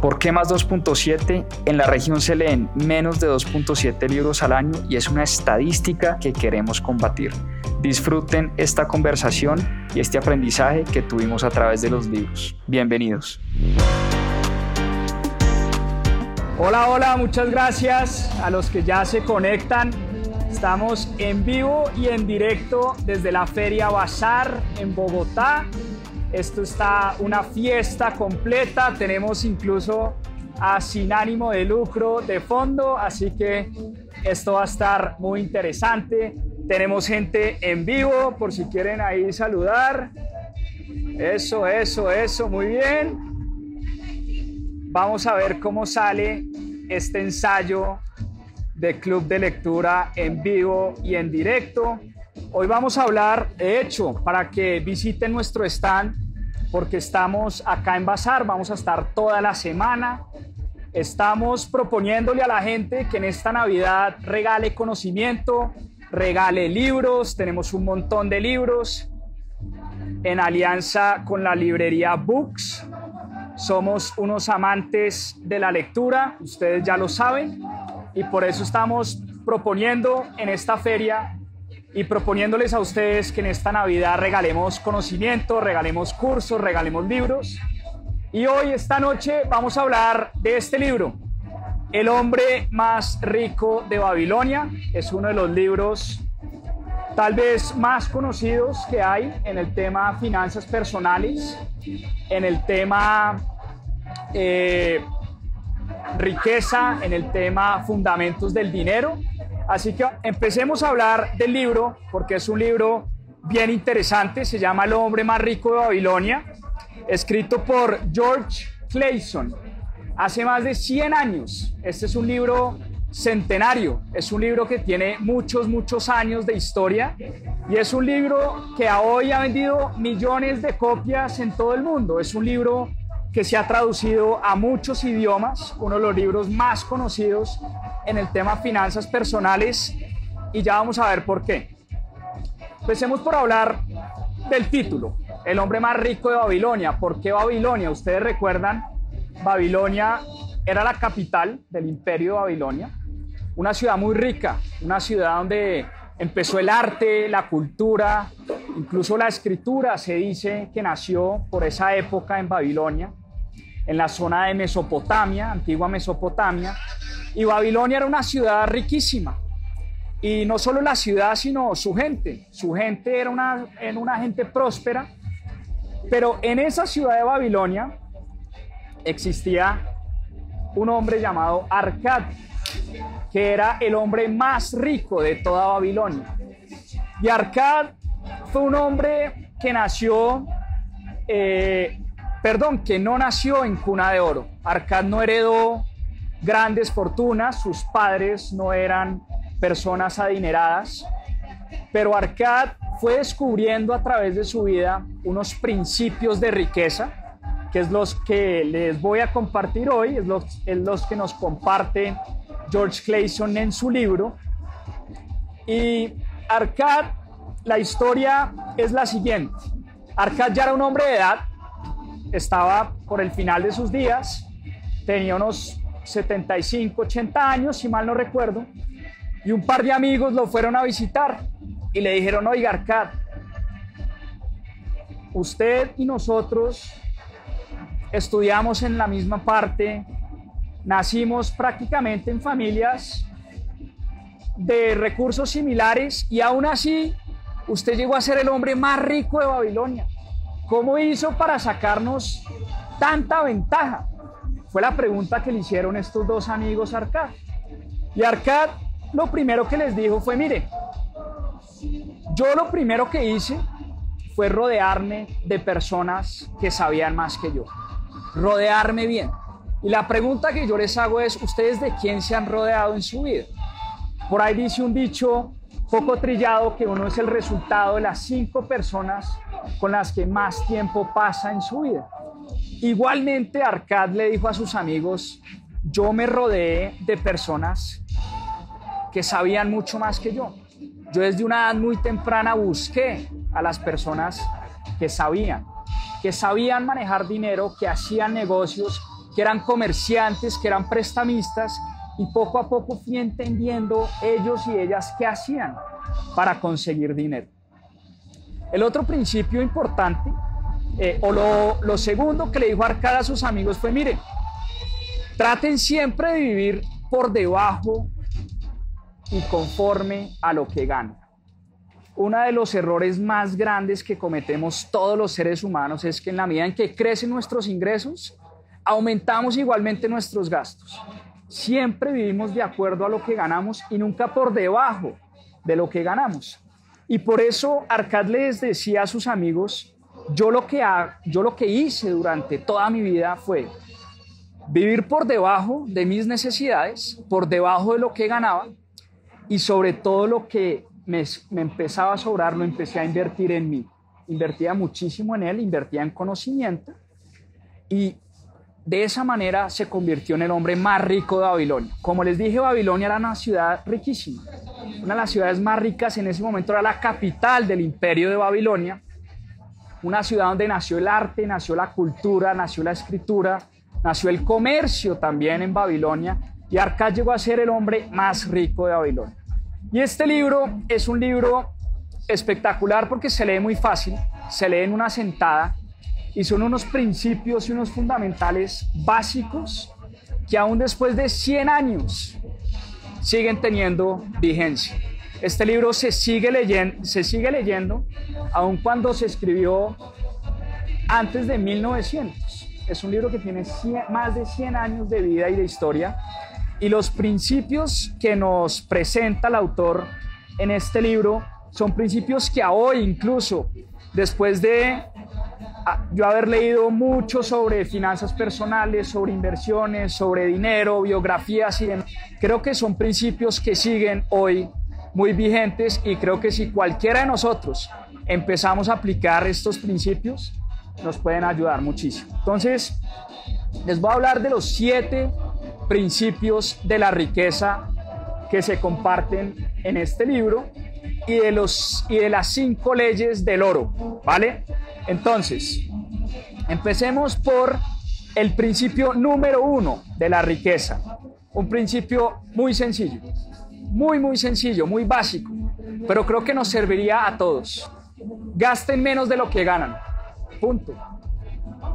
¿Por qué más 2.7? En la región se leen menos de 2.7 libros al año y es una estadística que queremos combatir. Disfruten esta conversación y este aprendizaje que tuvimos a través de los libros. Bienvenidos. Hola, hola, muchas gracias a los que ya se conectan. Estamos en vivo y en directo desde la Feria Bazar en Bogotá. Esto está una fiesta completa. Tenemos incluso a Sin ánimo de lucro de fondo, así que esto va a estar muy interesante. Tenemos gente en vivo, por si quieren ahí saludar. Eso, eso, eso, muy bien. Vamos a ver cómo sale este ensayo de club de lectura en vivo y en directo. Hoy vamos a hablar, de hecho, para que visiten nuestro stand, porque estamos acá en Bazar, vamos a estar toda la semana. Estamos proponiéndole a la gente que en esta Navidad regale conocimiento, regale libros, tenemos un montón de libros en alianza con la librería Books. Somos unos amantes de la lectura, ustedes ya lo saben, y por eso estamos proponiendo en esta feria y proponiéndoles a ustedes que en esta Navidad regalemos conocimiento, regalemos cursos, regalemos libros. Y hoy, esta noche, vamos a hablar de este libro, el hombre más rico de Babilonia es uno de los libros tal vez más conocidos que hay en el tema finanzas personales, en el tema eh, riqueza, en el tema fundamentos del dinero. Así que empecemos a hablar del libro, porque es un libro bien interesante, se llama El hombre más rico de Babilonia, escrito por George Clayson hace más de 100 años. Este es un libro centenario, es un libro que tiene muchos, muchos años de historia y es un libro que hoy ha vendido millones de copias en todo el mundo. Es un libro que se ha traducido a muchos idiomas, uno de los libros más conocidos en el tema finanzas personales y ya vamos a ver por qué. Empecemos por hablar del título, El hombre más rico de Babilonia. ¿Por qué Babilonia? Ustedes recuerdan Babilonia era la capital del imperio de Babilonia, una ciudad muy rica, una ciudad donde empezó el arte, la cultura, incluso la escritura se dice que nació por esa época en Babilonia, en la zona de Mesopotamia, antigua Mesopotamia, y Babilonia era una ciudad riquísima. Y no solo la ciudad, sino su gente. Su gente era una, era una gente próspera, pero en esa ciudad de Babilonia existía un hombre llamado Arcad, que era el hombre más rico de toda Babilonia. Y Arcad fue un hombre que nació, eh, perdón, que no nació en cuna de oro. Arcad no heredó grandes fortunas, sus padres no eran personas adineradas, pero Arcad fue descubriendo a través de su vida unos principios de riqueza que es los que les voy a compartir hoy, es los, que nos comparte George Clayson en su libro. Y Arcad la historia es la siguiente. Arcad ya era un hombre de edad, estaba por el final de sus días, tenía unos 75, 80 años, si mal no recuerdo, y un par de amigos lo fueron a visitar y le dijeron, oiga usted y nosotros estudiamos en la misma parte, nacimos prácticamente en familias de recursos similares y aún así usted llegó a ser el hombre más rico de Babilonia. ¿Cómo hizo para sacarnos tanta ventaja? Fue la pregunta que le hicieron estos dos amigos a Arcad. Y Arcad lo primero que les dijo fue, mire, yo lo primero que hice fue rodearme de personas que sabían más que yo. Rodearme bien. Y la pregunta que yo les hago es, ¿ustedes de quién se han rodeado en su vida? Por ahí dice un dicho poco trillado que uno es el resultado de las cinco personas con las que más tiempo pasa en su vida. Igualmente, Arcad le dijo a sus amigos, yo me rodeé de personas que sabían mucho más que yo. Yo desde una edad muy temprana busqué a las personas que sabían, que sabían manejar dinero, que hacían negocios, que eran comerciantes, que eran prestamistas y poco a poco fui entendiendo ellos y ellas qué hacían para conseguir dinero. El otro principio importante, eh, o lo, lo segundo que le dijo Arcada a sus amigos fue, mire, traten siempre de vivir por debajo y conforme a lo que ganan. Uno de los errores más grandes que cometemos todos los seres humanos es que en la medida en que crecen nuestros ingresos, aumentamos igualmente nuestros gastos. Siempre vivimos de acuerdo a lo que ganamos y nunca por debajo de lo que ganamos. Y por eso Arcad les decía a sus amigos, yo lo que, yo lo que hice durante toda mi vida fue vivir por debajo de mis necesidades, por debajo de lo que ganaba y sobre todo lo que me, me empezaba a sobrar lo empecé a invertir en mí. Invertía muchísimo en él, invertía en conocimiento y de esa manera se convirtió en el hombre más rico de Babilonia. Como les dije, Babilonia era una ciudad riquísima. Una de las ciudades más ricas en ese momento era la capital del imperio de Babilonia. Una ciudad donde nació el arte, nació la cultura, nació la escritura, nació el comercio también en Babilonia. Y Arcad llegó a ser el hombre más rico de Babilonia. Y este libro es un libro espectacular porque se lee muy fácil, se lee en una sentada y son unos principios y unos fundamentales básicos que aún después de 100 años siguen teniendo vigencia. Este libro se sigue leyendo, se sigue leyendo aun cuando se escribió antes de 1900. Es un libro que tiene más de 100 años de vida y de historia y los principios que nos presenta el autor en este libro son principios que hoy incluso después de yo haber leído mucho sobre finanzas personales, sobre inversiones, sobre dinero, biografías y demás, creo que son principios que siguen hoy muy vigentes y creo que si cualquiera de nosotros empezamos a aplicar estos principios, nos pueden ayudar muchísimo. Entonces, les voy a hablar de los siete principios de la riqueza que se comparten en este libro y de, los, y de las cinco leyes del oro, ¿vale? Entonces, empecemos por el principio número uno de la riqueza. Un principio muy sencillo, muy, muy sencillo, muy básico, pero creo que nos serviría a todos. Gasten menos de lo que ganan. Punto.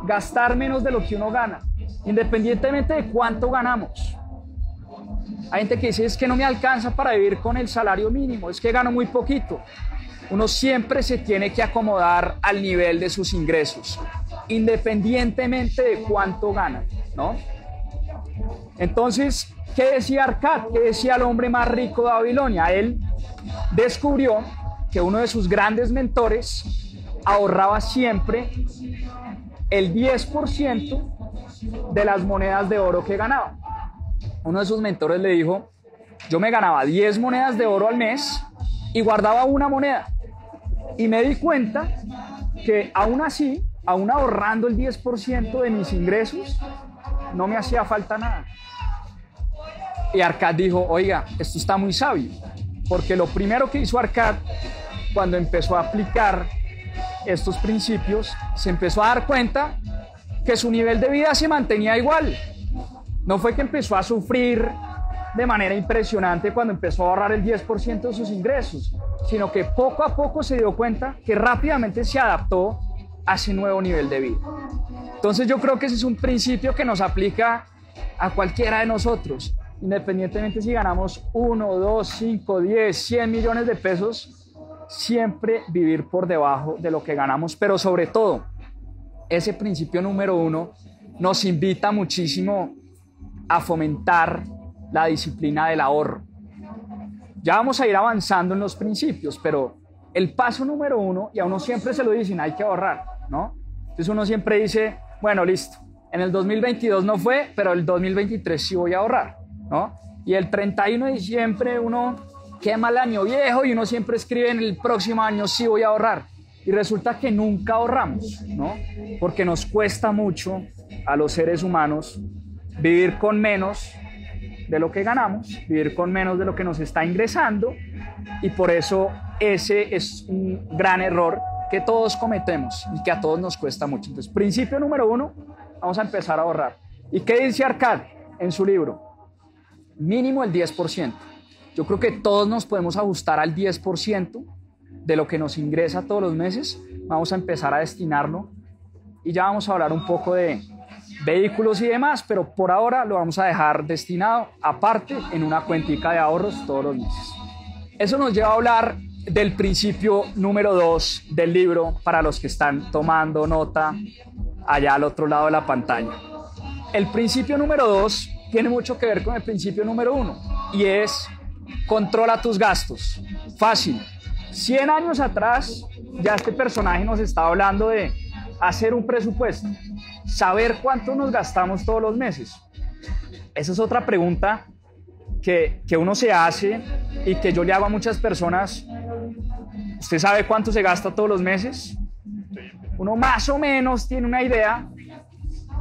Gastar menos de lo que uno gana, independientemente de cuánto ganamos. Hay gente que dice, es que no me alcanza para vivir con el salario mínimo, es que gano muy poquito uno siempre se tiene que acomodar al nivel de sus ingresos, independientemente de cuánto gana, ¿no? Entonces, ¿qué decía Arcad? ¿Qué decía el hombre más rico de Babilonia? Él descubrió que uno de sus grandes mentores ahorraba siempre el 10% de las monedas de oro que ganaba. Uno de sus mentores le dijo, yo me ganaba 10 monedas de oro al mes y guardaba una moneda. Y me di cuenta que aún así, aún ahorrando el 10% de mis ingresos, no me hacía falta nada. Y Arcad dijo, oiga, esto está muy sabio, porque lo primero que hizo Arcad cuando empezó a aplicar estos principios, se empezó a dar cuenta que su nivel de vida se mantenía igual. No fue que empezó a sufrir de manera impresionante cuando empezó a ahorrar el 10% de sus ingresos, sino que poco a poco se dio cuenta que rápidamente se adaptó a ese nuevo nivel de vida. Entonces yo creo que ese es un principio que nos aplica a cualquiera de nosotros, independientemente si ganamos 1, 2, 5, 10, 100 millones de pesos, siempre vivir por debajo de lo que ganamos, pero sobre todo, ese principio número uno nos invita muchísimo a fomentar la disciplina del ahorro. Ya vamos a ir avanzando en los principios, pero el paso número uno, y a uno siempre se lo dicen, hay que ahorrar, ¿no? Entonces uno siempre dice, bueno, listo, en el 2022 no fue, pero el 2023 sí voy a ahorrar, ¿no? Y el 31 de diciembre uno quema el año viejo y uno siempre escribe en el próximo año sí voy a ahorrar. Y resulta que nunca ahorramos, ¿no? Porque nos cuesta mucho a los seres humanos vivir con menos de lo que ganamos, vivir con menos de lo que nos está ingresando y por eso ese es un gran error que todos cometemos y que a todos nos cuesta mucho. Entonces, principio número uno, vamos a empezar a ahorrar. ¿Y qué dice Arcad en su libro? Mínimo el 10%. Yo creo que todos nos podemos ajustar al 10% de lo que nos ingresa todos los meses. Vamos a empezar a destinarlo y ya vamos a hablar un poco de vehículos y demás, pero por ahora lo vamos a dejar destinado aparte en una cuentica de ahorros todos los meses. Eso nos lleva a hablar del principio número 2 del libro para los que están tomando nota allá al otro lado de la pantalla. El principio número 2 tiene mucho que ver con el principio número 1 y es controla tus gastos. Fácil. 100 años atrás ya este personaje nos estaba hablando de hacer un presupuesto saber cuánto nos gastamos todos los meses. Esa es otra pregunta que, que, uno se hace y que yo le hago a muchas personas. ¿Usted sabe cuánto se gasta todos los meses? Uno más o menos tiene una idea,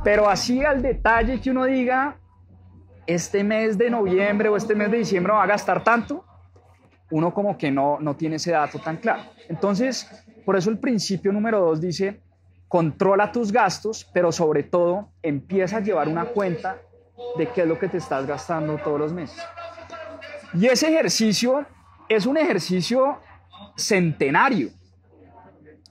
pero así al detalle que uno diga, este mes de noviembre o este mes de diciembre va a gastar tanto, uno como que no, no tiene ese dato tan claro. Entonces, por eso el principio número dos dice, controla tus gastos, pero sobre todo empieza a llevar una cuenta de qué es lo que te estás gastando todos los meses. Y ese ejercicio es un ejercicio centenario.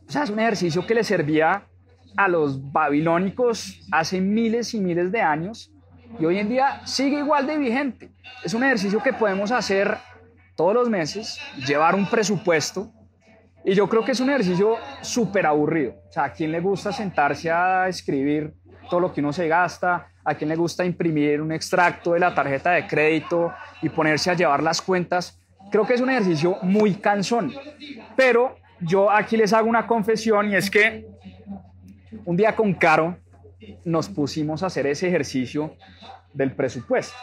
O sea, es un ejercicio que le servía a los babilónicos hace miles y miles de años y hoy en día sigue igual de vigente. Es un ejercicio que podemos hacer todos los meses, llevar un presupuesto, y yo creo que es un ejercicio súper aburrido. O sea, ¿a quién le gusta sentarse a escribir todo lo que uno se gasta? ¿A quién le gusta imprimir un extracto de la tarjeta de crédito y ponerse a llevar las cuentas? Creo que es un ejercicio muy cansón. Pero yo aquí les hago una confesión y es que un día con Caro nos pusimos a hacer ese ejercicio del presupuesto.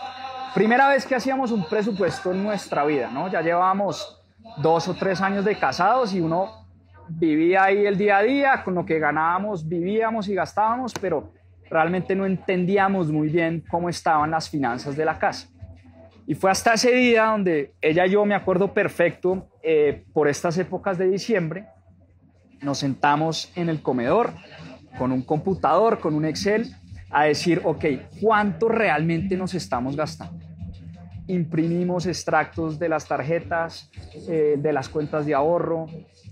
Primera vez que hacíamos un presupuesto en nuestra vida, ¿no? Ya llevábamos dos o tres años de casados y uno vivía ahí el día a día, con lo que ganábamos, vivíamos y gastábamos, pero realmente no entendíamos muy bien cómo estaban las finanzas de la casa. Y fue hasta ese día donde ella y yo, me acuerdo perfecto, eh, por estas épocas de diciembre, nos sentamos en el comedor con un computador, con un Excel, a decir, ok, ¿cuánto realmente nos estamos gastando? Imprimimos extractos de las tarjetas, eh, de las cuentas de ahorro,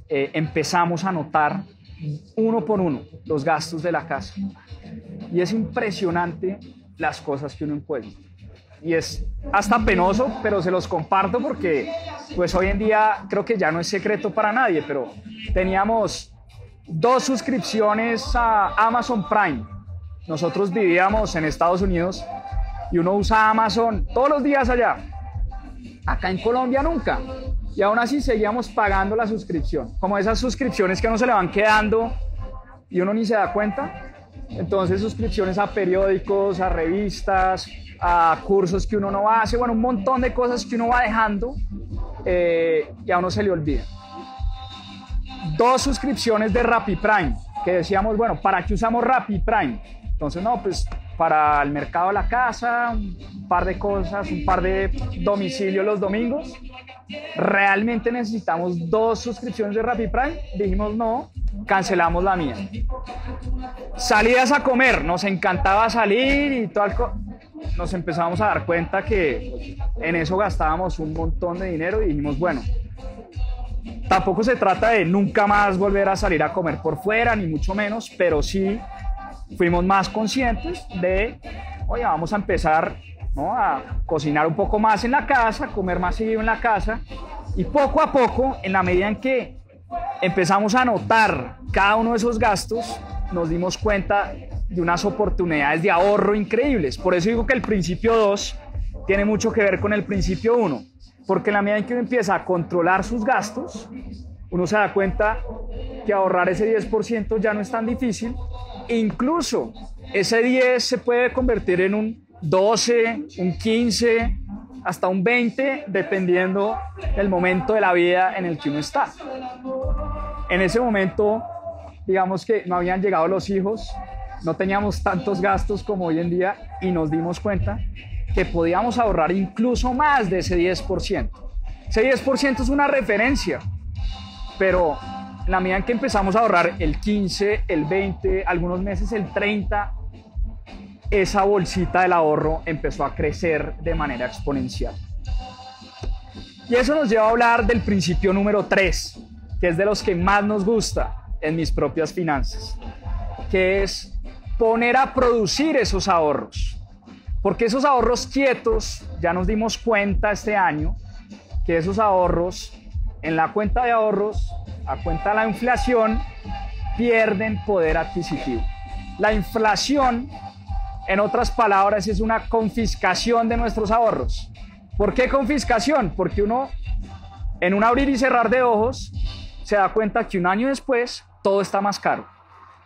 eh, empezamos a anotar uno por uno los gastos de la casa. Y es impresionante las cosas que uno encuentra. Y es hasta penoso, pero se los comparto porque pues hoy en día creo que ya no es secreto para nadie, pero teníamos dos suscripciones a Amazon Prime. Nosotros vivíamos en Estados Unidos y uno usa Amazon todos los días allá. Acá en Colombia nunca. Y aún así seguíamos pagando la suscripción. Como esas suscripciones que a uno se le van quedando y uno ni se da cuenta. Entonces suscripciones a periódicos, a revistas, a cursos que uno no hace, bueno, un montón de cosas que uno va dejando eh, y a uno se le olvida. Dos suscripciones de Rappi Prime, que decíamos, bueno, ¿para qué usamos Rappi Prime? Entonces, no, pues para el mercado de la casa, un par de cosas, un par de domicilios los domingos. ¿realmente necesitamos dos suscripciones de Rappi Prime? Dijimos no, cancelamos la mía. Salidas a comer, nos encantaba salir y todo nos empezamos a dar cuenta que en eso gastábamos un montón de dinero y dijimos, bueno, tampoco se trata de nunca más volver a salir a comer por fuera, ni mucho menos, pero sí fuimos más conscientes de, oye, vamos a empezar a cocinar un poco más en la casa, comer más seguido en la casa, y poco a poco, en la medida en que empezamos a notar cada uno de esos gastos, nos dimos cuenta de unas oportunidades de ahorro increíbles. Por eso digo que el principio 2 tiene mucho que ver con el principio 1, porque en la medida en que uno empieza a controlar sus gastos, uno se da cuenta que ahorrar ese 10% ya no es tan difícil. Incluso ese 10 se puede convertir en un 12, un 15, hasta un 20, dependiendo del momento de la vida en el que uno está. En ese momento, digamos que no habían llegado los hijos, no teníamos tantos gastos como hoy en día y nos dimos cuenta que podíamos ahorrar incluso más de ese 10%. Ese 10% es una referencia, pero la medida en que empezamos a ahorrar el 15, el 20, algunos meses el 30, esa bolsita del ahorro empezó a crecer de manera exponencial. Y eso nos lleva a hablar del principio número 3, que es de los que más nos gusta en mis propias finanzas, que es poner a producir esos ahorros. Porque esos ahorros quietos, ya nos dimos cuenta este año, que esos ahorros en la cuenta de ahorros, a cuenta de la inflación, pierden poder adquisitivo. La inflación en otras palabras, es una confiscación de nuestros ahorros. ¿Por qué confiscación? Porque uno, en un abrir y cerrar de ojos, se da cuenta que un año después todo está más caro.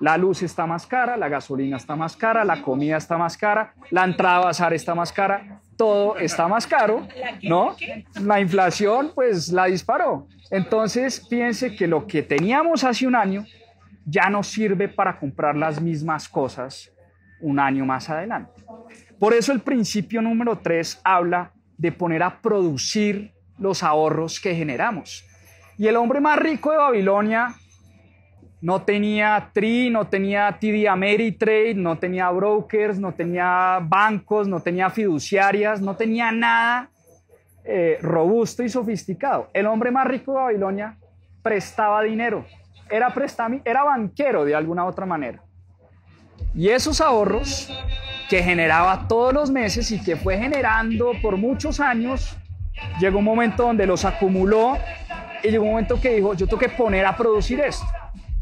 La luz está más cara, la gasolina está más cara, la comida está más cara, la entrada a bazar está más cara, todo está más caro, ¿no? La inflación pues la disparó. Entonces, piense que lo que teníamos hace un año ya no sirve para comprar las mismas cosas un año más adelante. Por eso el principio número 3 habla de poner a producir los ahorros que generamos. Y el hombre más rico de Babilonia no tenía TRI, no tenía TD Ameritrade, no tenía brokers, no tenía bancos, no tenía fiduciarias, no tenía nada eh, robusto y sofisticado. El hombre más rico de Babilonia prestaba dinero, era, era banquero de alguna otra manera. Y esos ahorros que generaba todos los meses y que fue generando por muchos años, llegó un momento donde los acumuló y llegó un momento que dijo, yo tengo que poner a producir esto.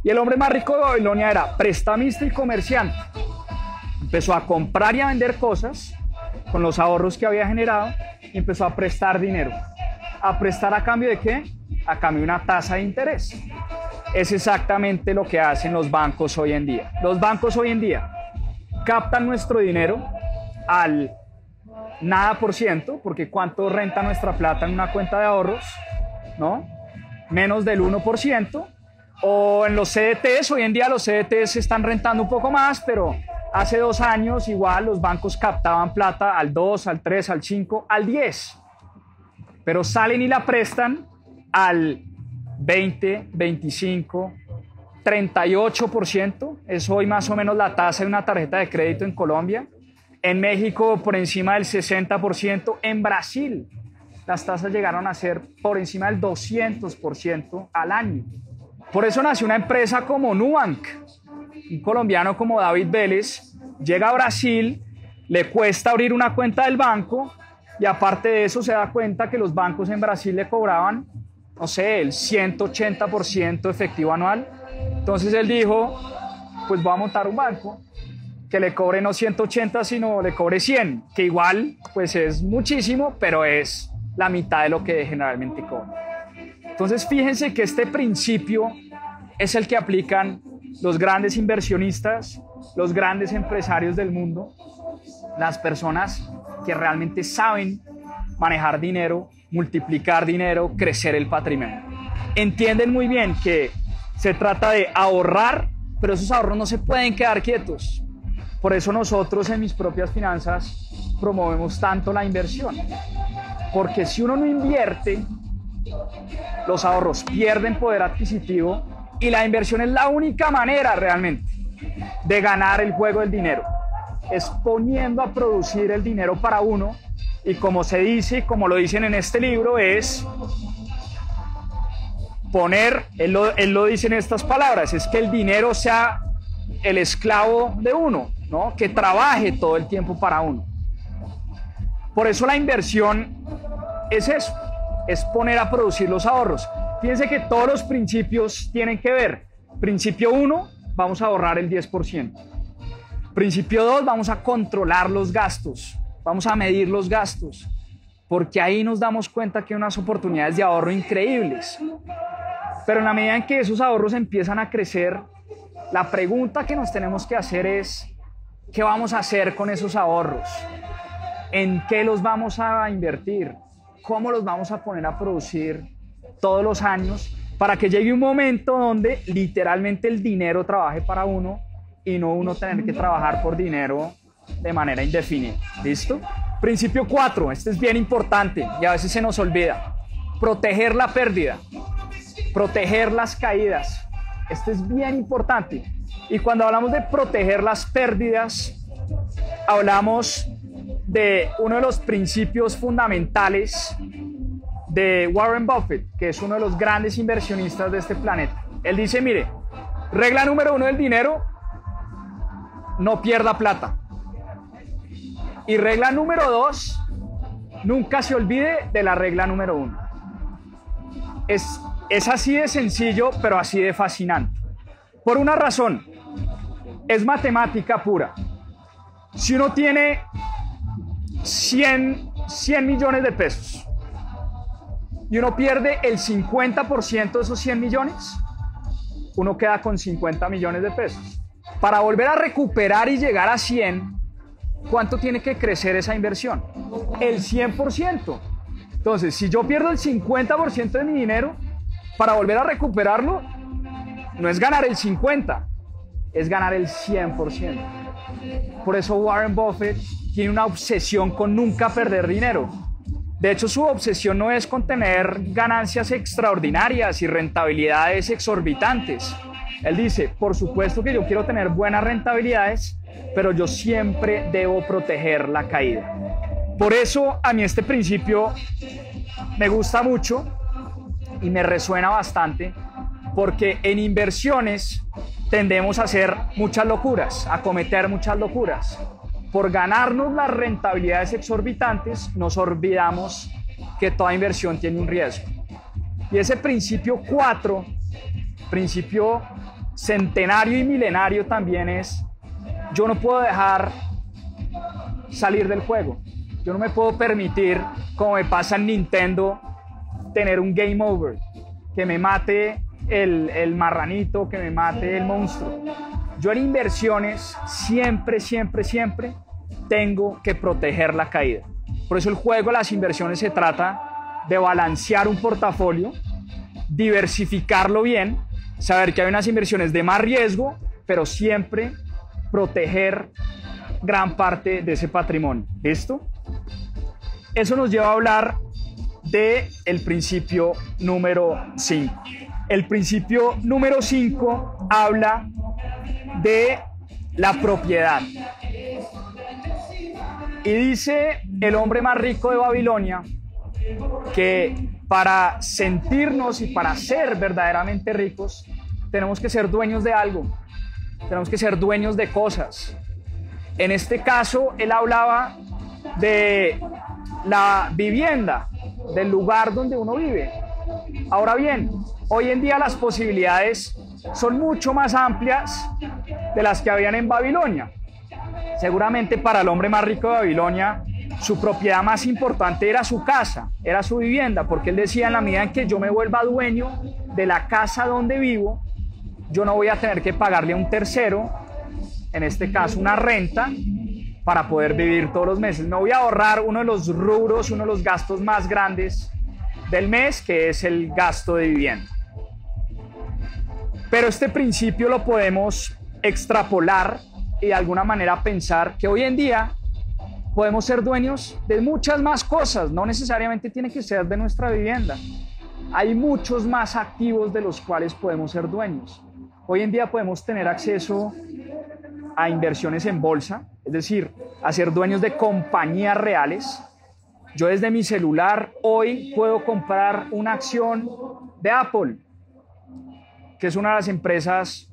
Y el hombre más rico de Babilonia era prestamista y comerciante. Empezó a comprar y a vender cosas con los ahorros que había generado y empezó a prestar dinero. ¿A prestar a cambio de qué? A cambio de una tasa de interés es exactamente lo que hacen los bancos hoy en día. Los bancos hoy en día captan nuestro dinero al nada por ciento, porque cuánto renta nuestra plata en una cuenta de ahorros, ¿no? Menos del 1%. O en los CDTs, hoy en día los CDTs están rentando un poco más, pero hace dos años igual los bancos captaban plata al 2, al 3, al 5, al 10. Pero salen y la prestan al 20, 25, 38%. Es hoy más o menos la tasa de una tarjeta de crédito en Colombia. En México por encima del 60%. En Brasil las tasas llegaron a ser por encima del 200% al año. Por eso nació una empresa como Nubank. Un colombiano como David Vélez llega a Brasil, le cuesta abrir una cuenta del banco y aparte de eso se da cuenta que los bancos en Brasil le cobraban no sé, el 180% efectivo anual. Entonces él dijo, pues voy a montar un banco que le cobre no 180, sino le cobre 100, que igual pues es muchísimo, pero es la mitad de lo que generalmente cobra. Entonces fíjense que este principio es el que aplican los grandes inversionistas, los grandes empresarios del mundo, las personas que realmente saben manejar dinero multiplicar dinero, crecer el patrimonio. Entienden muy bien que se trata de ahorrar, pero esos ahorros no se pueden quedar quietos. Por eso nosotros en mis propias finanzas promovemos tanto la inversión. Porque si uno no invierte, los ahorros pierden poder adquisitivo y la inversión es la única manera realmente de ganar el juego del dinero. Es poniendo a producir el dinero para uno y como se dice, como lo dicen en este libro, es poner, él lo, dice en estas palabras, es que el dinero sea el esclavo de uno, ¿no? que trabaje todo el tiempo para uno. Por eso la inversión es eso, es poner a producir los ahorros. Fíjense que todos los principios tienen que ver. Principio 1, vamos a ahorrar el 10%. Principio 2, vamos a controlar los gastos, vamos a medir los gastos, porque ahí nos damos cuenta que hay unas oportunidades de ahorro increíbles. Pero en la medida en que esos ahorros empiezan a crecer, la pregunta que nos tenemos que hacer es, ¿qué vamos a hacer con esos ahorros? ¿En qué los vamos a invertir? ¿Cómo los vamos a poner a producir todos los años para que llegue un momento donde literalmente el dinero trabaje para uno y no uno tener que trabajar por dinero de manera indefinida. ¿Listo? Principio 4, este es bien importante y a veces se nos olvida. Proteger la pérdida, proteger las caídas. Este es bien importante. Y cuando hablamos de proteger las pérdidas, hablamos de uno de los principios fundamentales de Warren Buffett, que es uno de los grandes inversionistas de este planeta. Él dice, mire, regla número uno del dinero, no pierda plata. Y regla número dos, nunca se olvide de la regla número uno. Es, es así de sencillo, pero así de fascinante. Por una razón, es matemática pura. Si uno tiene 100, 100 millones de pesos y uno pierde el 50% de esos 100 millones, uno queda con 50 millones de pesos. Para volver a recuperar y llegar a 100, ¿cuánto tiene que crecer esa inversión? El 100%. Entonces, si yo pierdo el 50% de mi dinero, para volver a recuperarlo, no es ganar el 50, es ganar el 100%. Por eso Warren Buffett tiene una obsesión con nunca perder dinero. De hecho, su obsesión no es con tener ganancias extraordinarias y rentabilidades exorbitantes. Él dice, por supuesto que yo quiero tener buenas rentabilidades, pero yo siempre debo proteger la caída. Por eso a mí este principio me gusta mucho y me resuena bastante, porque en inversiones tendemos a hacer muchas locuras, a cometer muchas locuras por ganarnos las rentabilidades exorbitantes, nos olvidamos que toda inversión tiene un riesgo. Y ese principio 4, principio centenario y milenario también es, yo no puedo dejar salir del juego. Yo no me puedo permitir, como me pasa en Nintendo, tener un game over, que me mate el, el marranito, que me mate el monstruo. Yo en inversiones siempre, siempre, siempre tengo que proteger la caída. Por eso el juego de las inversiones se trata de balancear un portafolio, diversificarlo bien, saber que hay unas inversiones de más riesgo, pero siempre proteger gran parte de ese patrimonio. ¿Listo? Eso nos lleva a hablar de el principio número 5. El principio número 5 habla de la propiedad. Y dice el hombre más rico de Babilonia que para sentirnos y para ser verdaderamente ricos, tenemos que ser dueños de algo, tenemos que ser dueños de cosas. En este caso, él hablaba de la vivienda, del lugar donde uno vive. Ahora bien, hoy en día las posibilidades son mucho más amplias de las que habían en Babilonia. Seguramente para el hombre más rico de Babilonia, su propiedad más importante era su casa, era su vivienda, porque él decía, en la medida en que yo me vuelva dueño de la casa donde vivo, yo no voy a tener que pagarle a un tercero, en este caso una renta, para poder vivir todos los meses. No voy a ahorrar uno de los rubros, uno de los gastos más grandes del mes, que es el gasto de vivienda. Pero este principio lo podemos extrapolar y de alguna manera pensar que hoy en día podemos ser dueños de muchas más cosas, no necesariamente tiene que ser de nuestra vivienda. hay muchos más activos de los cuales podemos ser dueños. Hoy en día podemos tener acceso a inversiones en bolsa, es decir, a ser dueños de compañías reales. Yo desde mi celular hoy puedo comprar una acción de Apple, que es una de las empresas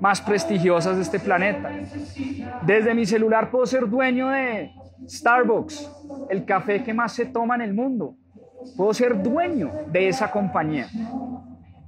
más prestigiosas de este planeta. Desde mi celular puedo ser dueño de Starbucks, el café que más se toma en el mundo. Puedo ser dueño de esa compañía.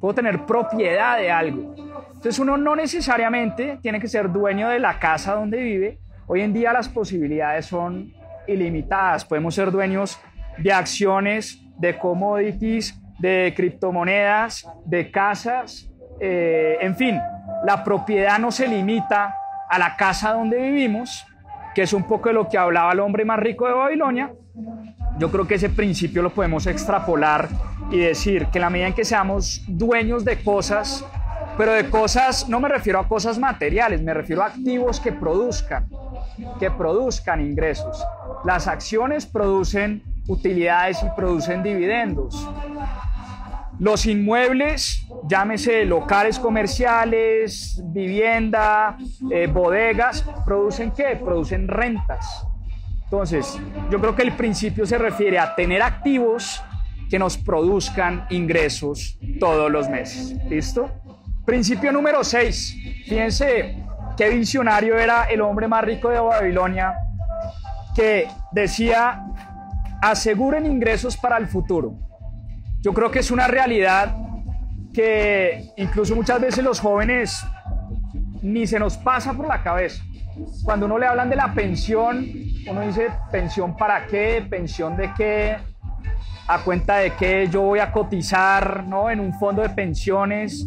Puedo tener propiedad de algo. Entonces uno no necesariamente tiene que ser dueño de la casa donde vive. Hoy en día las posibilidades son ilimitadas. Podemos ser dueños de acciones, de commodities, de criptomonedas, de casas, eh, en fin, la propiedad no se limita a la casa donde vivimos, que es un poco de lo que hablaba el hombre más rico de Babilonia. Yo creo que ese principio lo podemos extrapolar y decir que en la medida en que seamos dueños de cosas, pero de cosas, no me refiero a cosas materiales, me refiero a activos que produzcan, que produzcan ingresos. Las acciones producen utilidades y producen dividendos. Los inmuebles, llámese locales comerciales, vivienda, eh, bodegas, ¿producen qué? Producen rentas. Entonces, yo creo que el principio se refiere a tener activos que nos produzcan ingresos todos los meses. ¿Listo? Principio número 6. Fíjense qué visionario era el hombre más rico de Babilonia que decía, aseguren ingresos para el futuro. Yo creo que es una realidad que incluso muchas veces los jóvenes ni se nos pasa por la cabeza. Cuando uno le hablan de la pensión, uno dice, ¿pensión para qué? ¿Pensión de qué? ¿A cuenta de qué yo voy a cotizar ¿no? en un fondo de pensiones?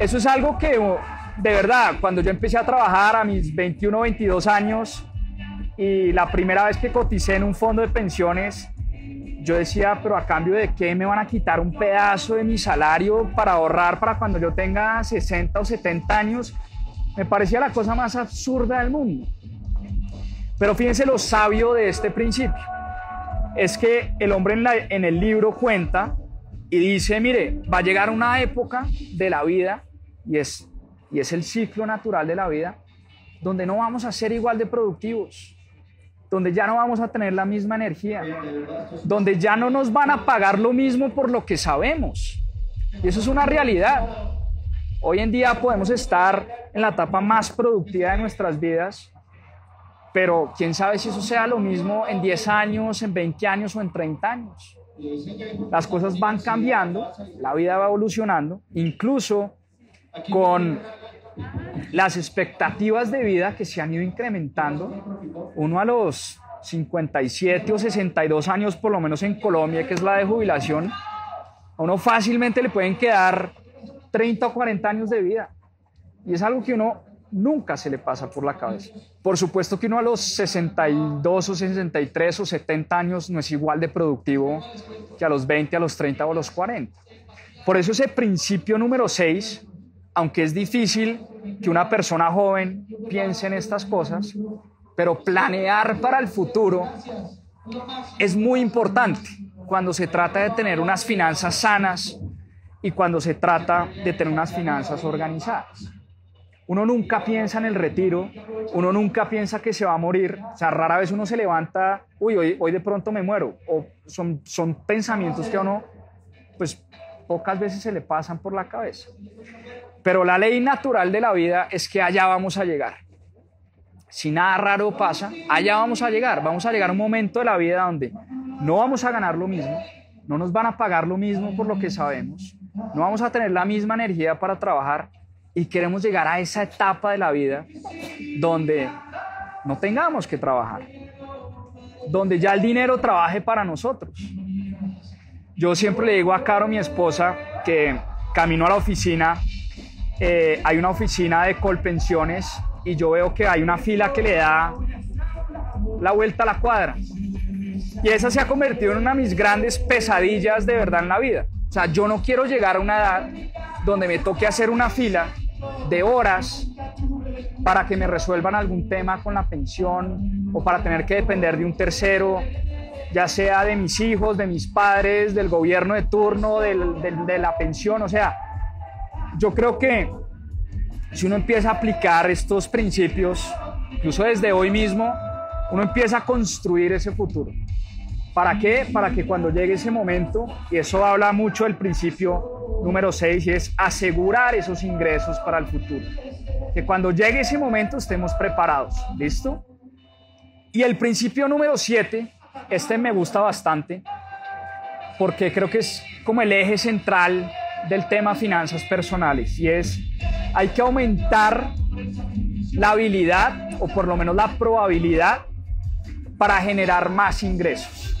Eso es algo que, de verdad, cuando yo empecé a trabajar a mis 21, 22 años y la primera vez que coticé en un fondo de pensiones, yo decía, pero a cambio de qué me van a quitar un pedazo de mi salario para ahorrar para cuando yo tenga 60 o 70 años, me parecía la cosa más absurda del mundo. Pero fíjense lo sabio de este principio. Es que el hombre en, el libro cuenta y dice, mire, va a llegar una época de la vida, y es, y es el ciclo natural de la vida, donde no vamos a ser igual de productivos donde ya no vamos a tener la misma energía, donde ya no nos van a pagar lo mismo por lo que sabemos. Y eso es una realidad. Hoy en día podemos estar en la etapa más productiva de nuestras vidas, pero quién sabe si eso sea lo mismo en 10 años, en 20 años o en 30 años. Las cosas van cambiando, la vida va evolucionando, incluso con las expectativas de vida que se han ido incrementando, uno a los 57 o 62 años, por lo menos en Colombia, que es la de jubilación, a uno fácilmente le pueden quedar 30 o 40 años de vida. Y es algo que uno nunca se le pasa por la cabeza. Por supuesto que uno a los 62 o 63 o 70 años no es igual de productivo que a los 20, a los 30 o a los 40. Por eso ese principio número 6 aunque es difícil que una persona joven piense en estas cosas, pero planear para el futuro es muy importante cuando se trata de tener unas finanzas sanas y cuando se trata de tener unas finanzas organizadas. Uno nunca piensa en el retiro, uno nunca piensa que se va a morir, o sea, rara vez uno se levanta, uy, hoy, de pronto me muero, o son, son pensamientos que a uno, pues pocas veces se le pasan por la cabeza. Pero la ley natural de la vida es que allá vamos a llegar. Si nada raro pasa, allá vamos a llegar. Vamos a llegar a un momento de la vida donde no vamos a ganar lo mismo, no nos van a pagar lo mismo por lo que sabemos, no vamos a tener la misma energía para trabajar y queremos llegar a esa etapa de la vida donde no tengamos que trabajar, donde ya el dinero trabaje para nosotros. Yo siempre le digo a Caro, mi esposa, que camino a la oficina eh, hay una oficina de Colpensiones y yo veo que hay una fila que le da la vuelta a la cuadra. Y esa se ha convertido en una de mis grandes pesadillas de verdad en la vida. O sea, yo no quiero llegar a una edad donde me toque hacer una fila de horas para que me resuelvan algún tema con la pensión o para tener que depender de un tercero. ya sea de mis hijos, de mis padres, del gobierno de turno, de la pensión. O sea, yo creo que si uno empieza a aplicar estos principios, incluso desde hoy mismo, uno empieza a construir ese futuro. ¿Para qué? Para que cuando llegue ese momento, y eso habla mucho del principio número 6, y es asegurar esos ingresos para el futuro. Que cuando llegue ese momento estemos preparados. ¿Listo? Y el principio número 7, este me gusta bastante, porque creo que es como el eje central del tema finanzas personales, y es, hay que aumentar la habilidad, o por lo menos la probabilidad, para generar más ingresos.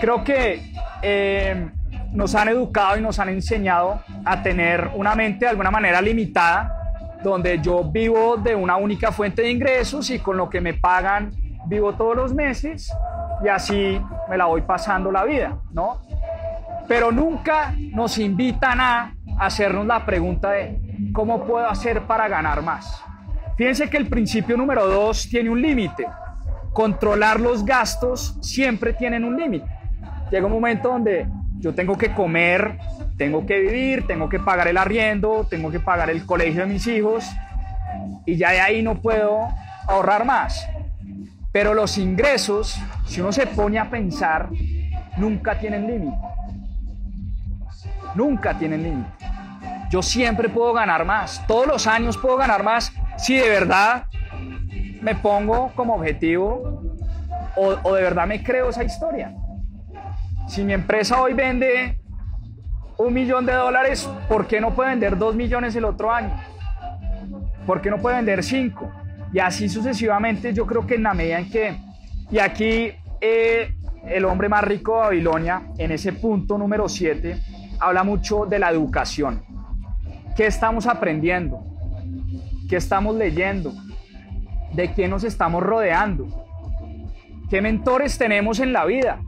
Creo que eh, nos han educado y nos han enseñado a tener una mente de alguna manera limitada, donde yo vivo de una única fuente de ingresos y con lo que me pagan vivo todos los meses y así me la voy pasando la vida, ¿no? Pero nunca nos invitan a hacernos la pregunta de cómo puedo hacer para ganar más. Fíjense que el principio número dos tiene un límite. Controlar los gastos siempre tienen un límite. Llega un momento donde yo tengo que comer, tengo que vivir, tengo que pagar el arriendo, tengo que pagar el colegio de mis hijos y ya de ahí no puedo ahorrar más. Pero los ingresos, si uno se pone a pensar, nunca tienen límite. Nunca tienen límite. Yo siempre puedo ganar más. Todos los años puedo ganar más si de verdad me pongo como objetivo o, de verdad me creo esa historia. Si mi empresa hoy vende un millón de dólares, ¿por qué no puede vender dos millones el otro año? ¿Por qué no puede vender cinco? Y así sucesivamente, yo creo que en la medida en que, y aquí eh, el hombre más rico de Babilonia, en ese punto número 7, habla mucho de la educación. ¿Qué estamos aprendiendo? ¿Qué estamos leyendo? ¿De quién nos estamos rodeando? ¿Qué mentores tenemos en la vida?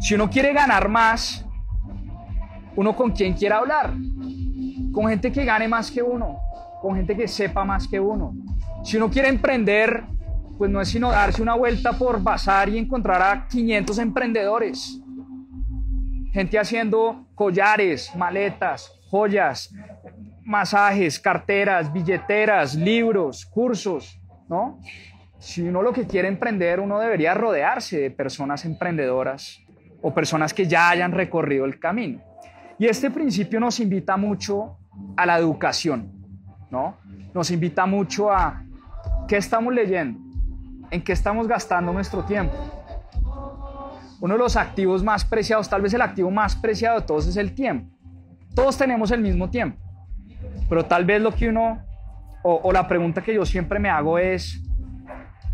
Si uno quiere ganar más, uno con quién quiere hablar. Con gente que gane más que uno, con gente que sepa más que uno, si uno quiere emprender, pues no es sino darse una vuelta por bazar y encontrar a 500 emprendedores. Gente haciendo collares, maletas, joyas, masajes, carteras, billeteras, libros, cursos, ¿no? Si uno lo que quiere emprender, uno debería rodearse de personas emprendedoras o personas que ya hayan recorrido el camino. Y este principio nos invita mucho a la educación, ¿no? Nos invita mucho a ¿Qué estamos leyendo? ¿En qué estamos gastando nuestro tiempo? Uno de los activos más preciados, tal vez el activo más preciado de todos es el tiempo. Todos tenemos el mismo tiempo, pero tal vez lo que uno, o, la pregunta que yo siempre me hago es,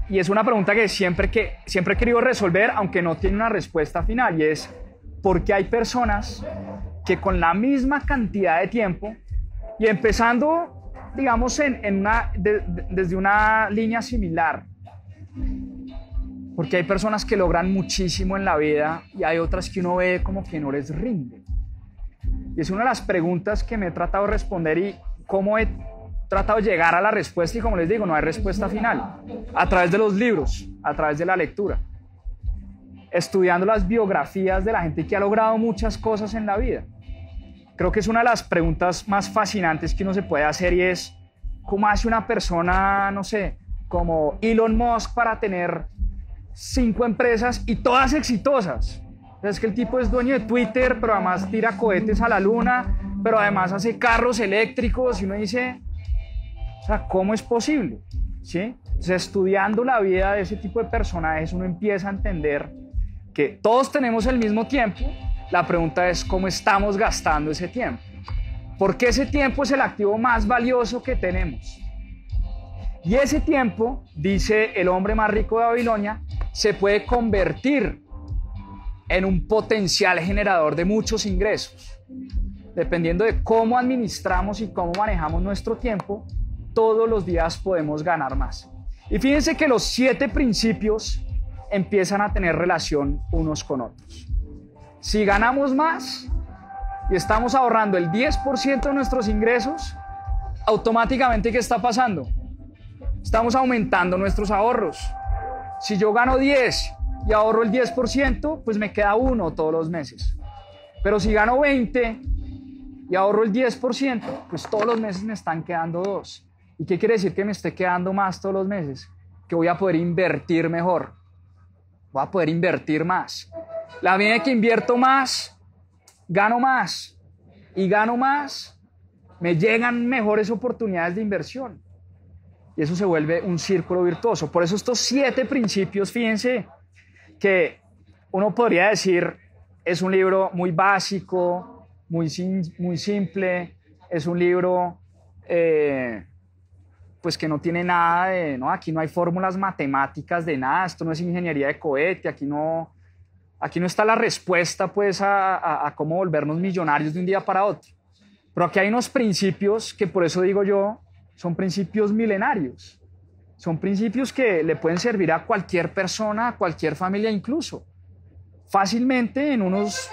y es una pregunta que siempre, que siempre he querido resolver, aunque no tiene una respuesta final, y es, ¿por qué hay personas que con la misma cantidad de tiempo, y empezando digamos, en, una, desde una línea similar. Porque hay personas que logran muchísimo en la vida y hay otras que uno ve como que no les rinde. Y es una de las preguntas que me he tratado de responder y cómo he tratado de llegar a la respuesta y como les digo, no hay respuesta final. A través de los libros, a través de la lectura. Estudiando las biografías de la gente que ha logrado muchas cosas en la vida creo que es una de las preguntas más fascinantes que uno se puede hacer y es, ¿cómo hace una persona, no sé, como Elon Musk para tener cinco empresas y todas exitosas? Es que el tipo es dueño de Twitter, pero además tira cohetes a la luna, pero además hace carros eléctricos y uno dice, o sea, ¿cómo es posible? ¿Sí? estudiando la vida de ese tipo de personajes, uno empieza a entender que todos tenemos el mismo tiempo, la pregunta es cómo estamos gastando ese tiempo. Porque ese tiempo es el activo más valioso que tenemos. Y ese tiempo, dice el hombre más rico de Babilonia, se puede convertir en un potencial generador de muchos ingresos. Dependiendo de cómo administramos y cómo manejamos nuestro tiempo, todos los días podemos ganar más. Y fíjense que los siete principios empiezan a tener relación unos con otros. Si ganamos más y estamos ahorrando el 10% de nuestros ingresos, automáticamente ¿qué está pasando? Estamos aumentando nuestros ahorros. Si yo gano 10 y ahorro el 10%, pues me queda uno todos los meses. Pero si gano 20 y ahorro el 10%, pues todos los meses me están quedando dos. ¿Y qué quiere decir que me esté quedando más todos los meses? Que voy a poder invertir mejor. Voy a poder invertir más. La medida que invierto más, gano más. Y gano más, me llegan mejores oportunidades de inversión. Y eso se vuelve un círculo virtuoso. Por eso estos siete principios, fíjense, que uno podría decir es un libro muy básico, muy, muy simple, es un libro eh, pues que no tiene nada de, no, aquí no hay fórmulas matemáticas de nada, esto no es ingeniería de cohete, aquí no, aquí no está la respuesta pues a, a cómo volvernos millonarios de un día para otro. Pero aquí hay unos principios que por eso digo yo, son principios milenarios. Son principios que le pueden servir a cualquier persona, a cualquier familia incluso. Fácilmente en unos,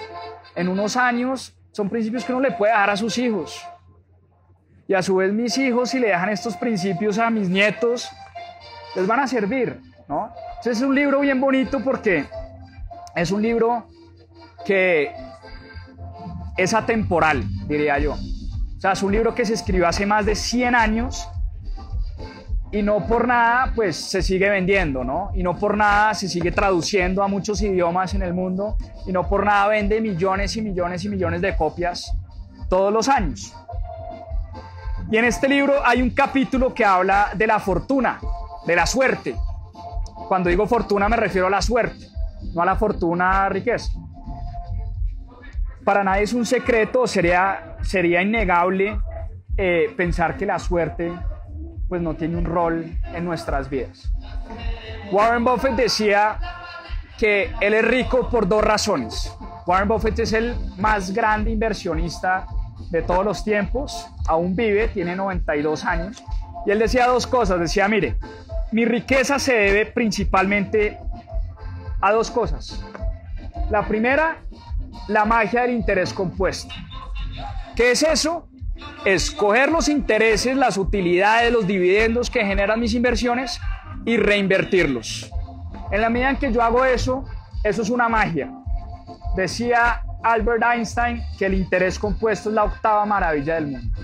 en unos años son principios que uno le puede dar a sus hijos. Y a su vez mis hijos, si le dejan estos principios a mis nietos, les van a servir, ¿no? Entonces es un libro bien bonito porque es un libro que es atemporal, diría yo. Es un libro que se escribió hace más de 100 años y no por nada pues se sigue vendiendo, ¿no? Y no por nada se sigue traduciendo a muchos idiomas en el mundo y no por nada vende millones y millones y millones de copias todos los años. Y en este libro hay un capítulo que habla de la fortuna, de la suerte. Cuando digo fortuna me refiero a la suerte, no a la fortuna riqueza. Para nadie es un secreto, sería, sería innegable eh, pensar que la suerte pues no tiene un rol en nuestras vidas. Warren Buffett decía que él es rico por dos razones. Warren Buffett es el más grande inversionista de todos los tiempos, aún vive, tiene 92 años, y él decía dos cosas, decía, mire, mi riqueza se debe principalmente a dos cosas. La primera, la magia del interés compuesto. ¿Qué es eso? escoger los intereses, las utilidades, los dividendos que generan mis inversiones y reinvertirlos. En la medida en que yo hago eso, eso es una magia. Decía Albert Einstein que el interés compuesto es la octava maravilla del mundo.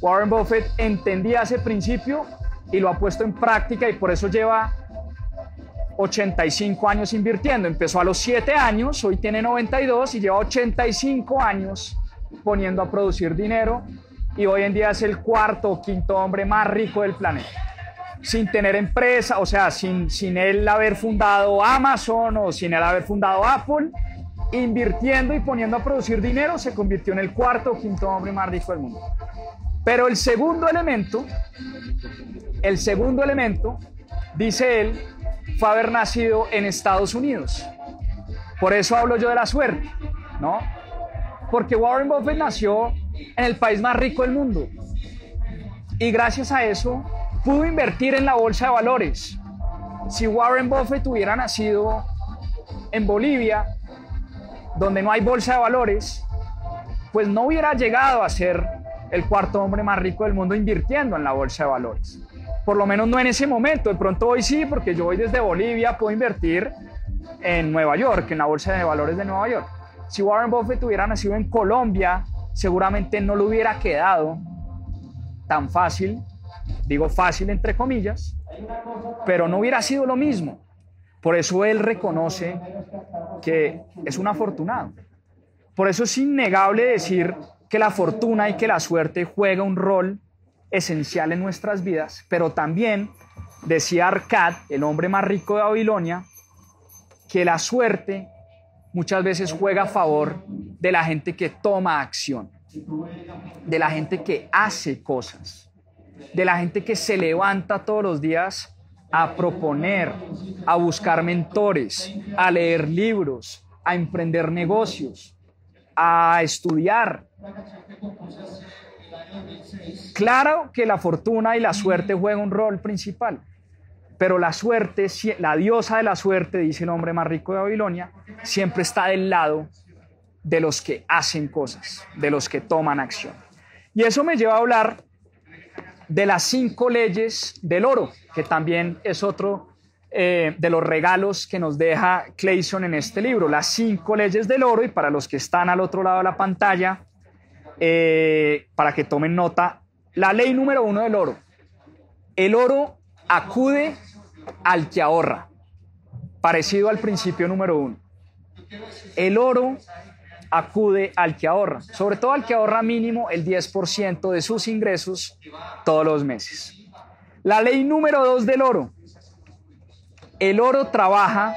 Warren Buffett entendía ese principio y lo ha puesto en práctica y por eso lleva 85 años invirtiendo. Empezó a los 7 años, hoy tiene 92 y lleva 85 años poniendo a producir dinero y hoy en día es el cuarto o quinto hombre más rico del planeta. Sin tener empresa, o sea, sin, sin él haber fundado Amazon o sin él haber fundado Apple, invirtiendo y poniendo a producir dinero, se convirtió en el cuarto o quinto hombre más rico del mundo. Pero el segundo elemento, el segundo elemento, dice él, fue haber nacido en Estados Unidos. Por eso hablo yo de la suerte, ¿no? Porque Warren Buffett nació en el país más rico del mundo. Y gracias a eso pudo invertir en la bolsa de valores. Si Warren Buffett hubiera nacido en Bolivia, donde no hay bolsa de valores, pues no hubiera llegado a ser el cuarto hombre más rico del mundo invirtiendo en la bolsa de valores. Por lo menos no en ese momento. De pronto hoy sí, porque yo hoy desde Bolivia puedo invertir en Nueva York, en la bolsa de valores de Nueva York. Si Warren Buffett hubiera nacido en Colombia, seguramente no lo hubiera quedado tan fácil, digo fácil entre comillas, pero no hubiera sido lo mismo. Por eso él reconoce que es un afortunado. Por eso es innegable decir que la fortuna y que la suerte juega un rol esencial en nuestras vidas, pero también decía Arcad, el hombre más rico de Babilonia, que la suerte muchas veces juega a favor de la gente que toma acción, de la gente que hace cosas, de la gente que se levanta todos los días a proponer, a buscar mentores, a leer libros, a emprender negocios, a estudiar. Claro que la fortuna y la suerte juegan un rol principal, pero la suerte, la diosa de la suerte, dice el hombre más rico de Babilonia, siempre está del lado de los que hacen cosas, de los que toman acción. Y eso me lleva a hablar de las cinco leyes del oro, que también es otro eh, de los regalos que nos deja Clayson en este libro, las cinco leyes del oro, y para los que están al otro lado de la pantalla, eh, para que tomen nota, la ley número uno del oro. El oro acude al que ahorra, parecido al principio número uno. El oro acude al que ahorra, sobre todo al que ahorra mínimo el 10% de sus ingresos todos los meses. La ley número dos del oro. El oro trabaja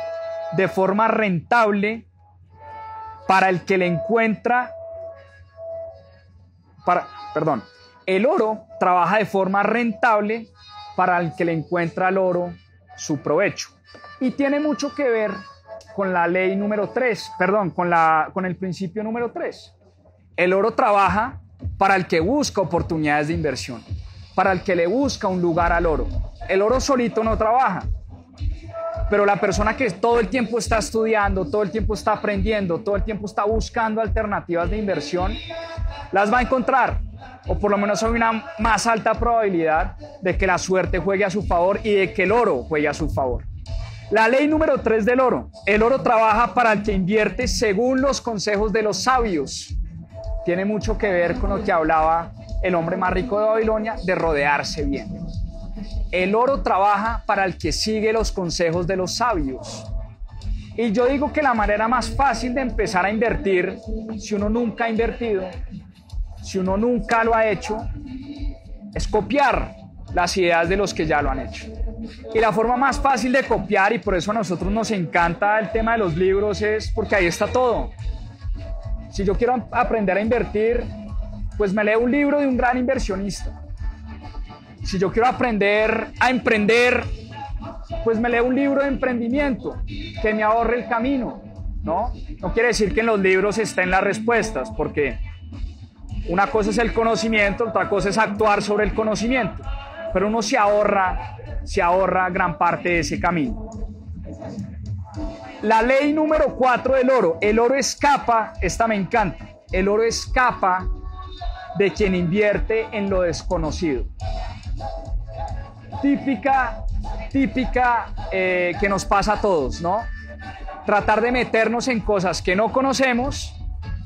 de forma rentable para el que le encuentra, perdón, el oro trabaja de forma rentable para el que le encuentra al oro su provecho. Y tiene mucho que ver con la ley número 3, perdón, con, la, con el principio número 3. El oro trabaja para el que busca oportunidades de inversión, para el que le busca un lugar al oro. El oro solito no trabaja, pero la persona que todo el tiempo está estudiando, todo el tiempo está aprendiendo, todo el tiempo está buscando alternativas de inversión, las va a encontrar. O por lo menos hay una más alta probabilidad de que la suerte juegue a su favor y de que el oro juegue a su favor. La ley número 3 del oro. El oro trabaja para el que invierte según los consejos de los sabios. Tiene mucho que ver con lo que hablaba el hombre más rico de Babilonia, de rodearse bien. El oro trabaja para el que sigue los consejos de los sabios. Y yo digo que la manera más fácil de empezar a invertir, si uno nunca ha invertido, si uno nunca lo ha hecho, es copiar las ideas de los que ya lo han hecho. Y la forma más fácil de copiar, y por eso a nosotros nos encanta el tema de los libros, es porque ahí está todo. Si yo quiero aprender a invertir, pues me leo un libro de un gran inversionista. Si yo quiero aprender a emprender, pues me leo un libro de emprendimiento que me ahorre el camino, ¿no? No quiere decir que en los libros estén las respuestas, porque una cosa es el conocimiento, otra cosa es actuar sobre el conocimiento, pero uno se ahorra se ahorra gran parte de ese camino. La ley número 4 del oro. El oro escapa, esta me encanta, el oro escapa de quien invierte en lo desconocido. Típica, típica eh, que nos pasa a todos, ¿no? Tratar de meternos en cosas que no conocemos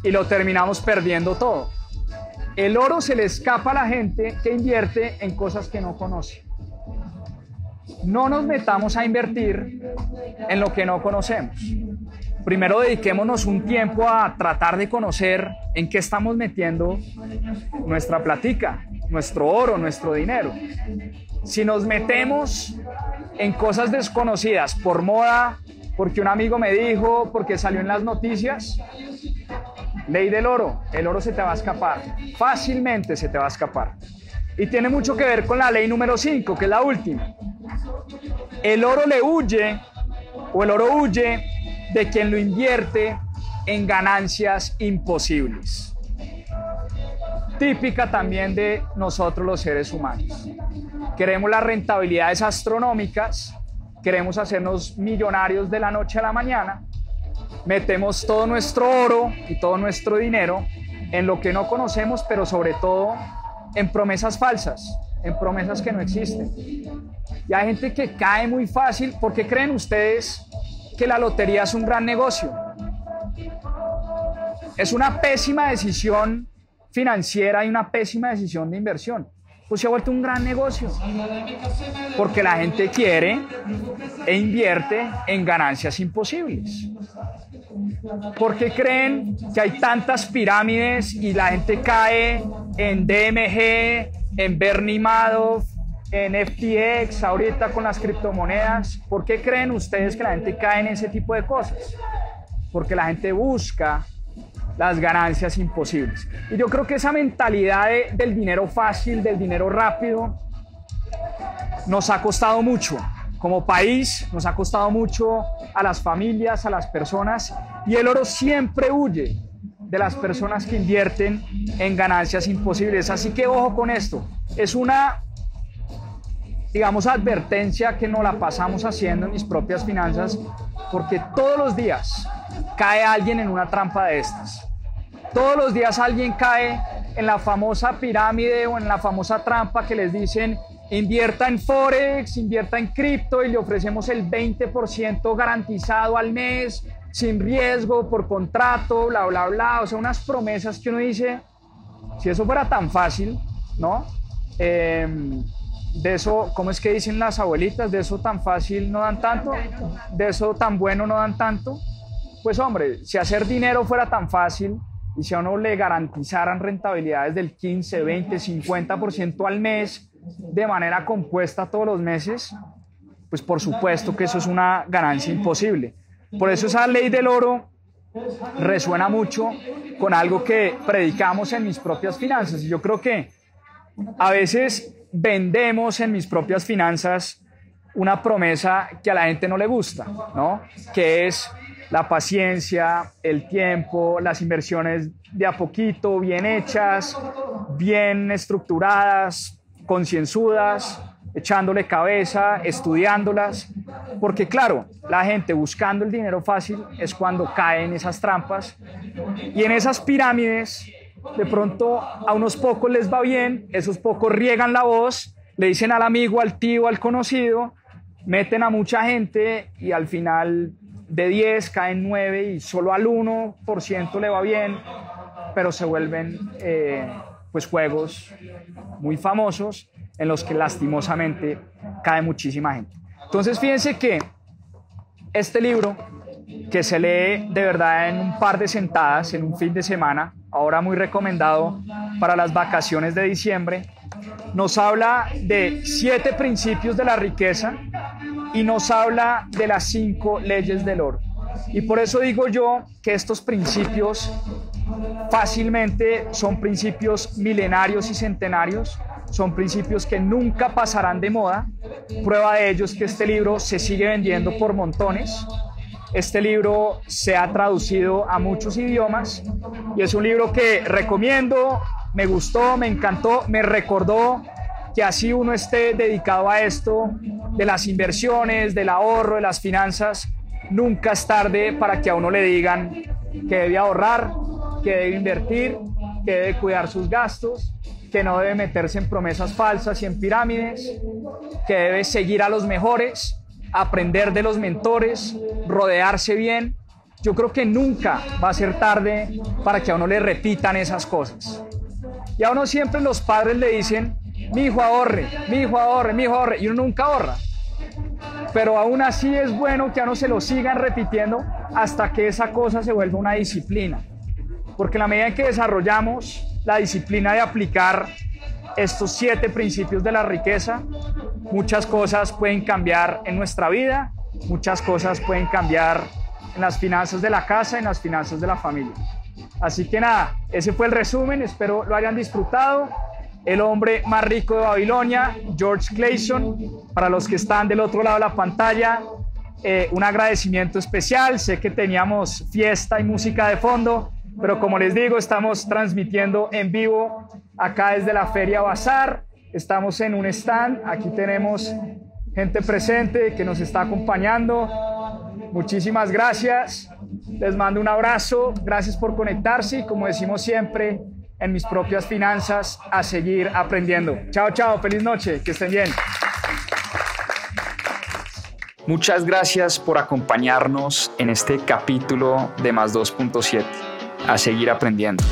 y lo terminamos perdiendo todo. El oro se le escapa a la gente que invierte en cosas que no conoce no nos metamos a invertir en lo que no conocemos. Primero dediquémonos un tiempo a tratar de conocer en qué estamos metiendo nuestra platica, nuestro oro, nuestro dinero. Si nos metemos en cosas desconocidas por moda, porque un amigo me dijo, porque salió en las noticias, ley del oro, el oro se te va a escapar, fácilmente se te va a escapar. Y tiene mucho que ver con la ley número 5, que es la última. El oro le huye, o el oro huye de quien lo invierte en ganancias imposibles. Típica también de nosotros los seres humanos. Queremos las rentabilidades astronómicas, queremos hacernos millonarios de la noche a la mañana, metemos todo nuestro oro y todo nuestro dinero en lo que no conocemos, pero sobre todo en promesas falsas, en promesas que no existen. Y hay gente que cae muy fácil. ¿Por qué creen ustedes que la lotería es un gran negocio? Es una pésima decisión financiera y una pésima decisión de inversión. Pues se ha vuelto un gran negocio. Porque la gente quiere e invierte en ganancias imposibles. ¿Por qué creen que hay tantas pirámides y la gente cae en DMG, en Bernie Madoff, en FTX, ahorita con las criptomonedas? ¿Por qué creen ustedes que la gente cae en ese tipo de cosas? Porque la gente busca las ganancias imposibles. Y yo creo que esa mentalidad del dinero fácil, del dinero rápido, nos ha costado mucho como país nos ha costado mucho a las familias, a las personas, y el oro siempre huye de las personas que invierten en ganancias imposibles. Así que ojo con esto. Es una, digamos, advertencia que nos la pasamos haciendo en mis propias finanzas, porque todos los días cae alguien en una trampa de estas. Todos los días alguien cae en la famosa pirámide o en la famosa trampa que les dicen invierta en Forex, invierta en cripto y le ofrecemos el 20% garantizado al mes, sin riesgo, por contrato, bla, bla, bla. O sea, unas promesas que uno dice, si eso fuera tan fácil, ¿no? Em, de eso, ¿cómo es que dicen las abuelitas? De eso tan fácil no dan tanto, de eso tan bueno no dan tanto. Pues hombre, si hacer dinero fuera tan fácil y si a uno le garantizaran rentabilidades del 15, 20, 50% al mes de manera compuesta todos los meses, pues por supuesto que eso es una ganancia imposible. Por eso esa ley del oro resuena mucho con algo que predicamos en mis propias finanzas. Y yo creo que a veces vendemos en mis propias finanzas una promesa que a la gente no le gusta, ¿no? Que es la paciencia, el tiempo, las inversiones de a poquito, bien hechas, bien estructuradas, concienzudas, echándole cabeza, estudiándolas, porque claro, la gente buscando el dinero fácil es cuando cae en esas trampas y en esas pirámides de pronto a unos pocos les va bien, esos pocos riegan la voz, le dicen al amigo, al tío, al conocido, meten a mucha gente y al final de 10 caen 9 y solo al 1% le va bien, pero se vuelven eh, pues juegos muy famosos en los que lastimosamente cae muchísima gente. Entonces fíjense que este libro, que se lee de verdad en un par de sentadas, en un fin de semana, ahora muy recomendado para las vacaciones de diciembre, nos habla de siete principios de la riqueza y nos habla de las cinco leyes del oro. Y por eso digo yo que estos principios fácilmente son principios milenarios y centenarios, son principios que nunca pasarán de moda. Prueba de ello es que este libro se sigue vendiendo por montones. Este libro se ha traducido a muchos idiomas y es un libro que recomiendo, me gustó, me encantó, me recordó que así uno esté dedicado a esto de las inversiones, del ahorro, de las finanzas, nunca es tarde para que a uno le digan que debe ahorrar, que debe invertir, que debe cuidar sus gastos, que no debe meterse en promesas falsas y en pirámides, que debe seguir a los mejores, aprender de los mentores, rodearse bien. Yo creo que nunca va a ser tarde para que a uno le repitan esas cosas. Y a uno siempre los padres le dicen, mi hijo ahorre, mi hijo ahorre, mi hijo ahorre, y uno nunca ahorra. Pero aún así es bueno que a uno se lo sigan repitiendo hasta que esa cosa se vuelva una disciplina. Porque en la medida en que desarrollamos la disciplina de aplicar estos siete principios de la riqueza, muchas cosas pueden cambiar en nuestra vida, muchas cosas pueden cambiar en las finanzas de la casa, en las finanzas de la familia. Así que nada, ese fue el resumen, espero lo hayan disfrutado. El hombre más rico de Babilonia, George Clayson, para los que están del otro lado de la pantalla, eh, un agradecimiento especial, sé que teníamos fiesta y música de fondo, pero como les digo, estamos transmitiendo en vivo acá desde la Feria Bazar. Estamos en un stand. Aquí tenemos gente presente que nos está acompañando. Muchísimas gracias. Les mando un abrazo. Gracias por conectarse y como decimos siempre en mis propias finanzas, a seguir aprendiendo. Chao, chao. Feliz noche. Que estén bien. Muchas gracias por acompañarnos en este capítulo de Más 2.7 a seguir aprendiendo.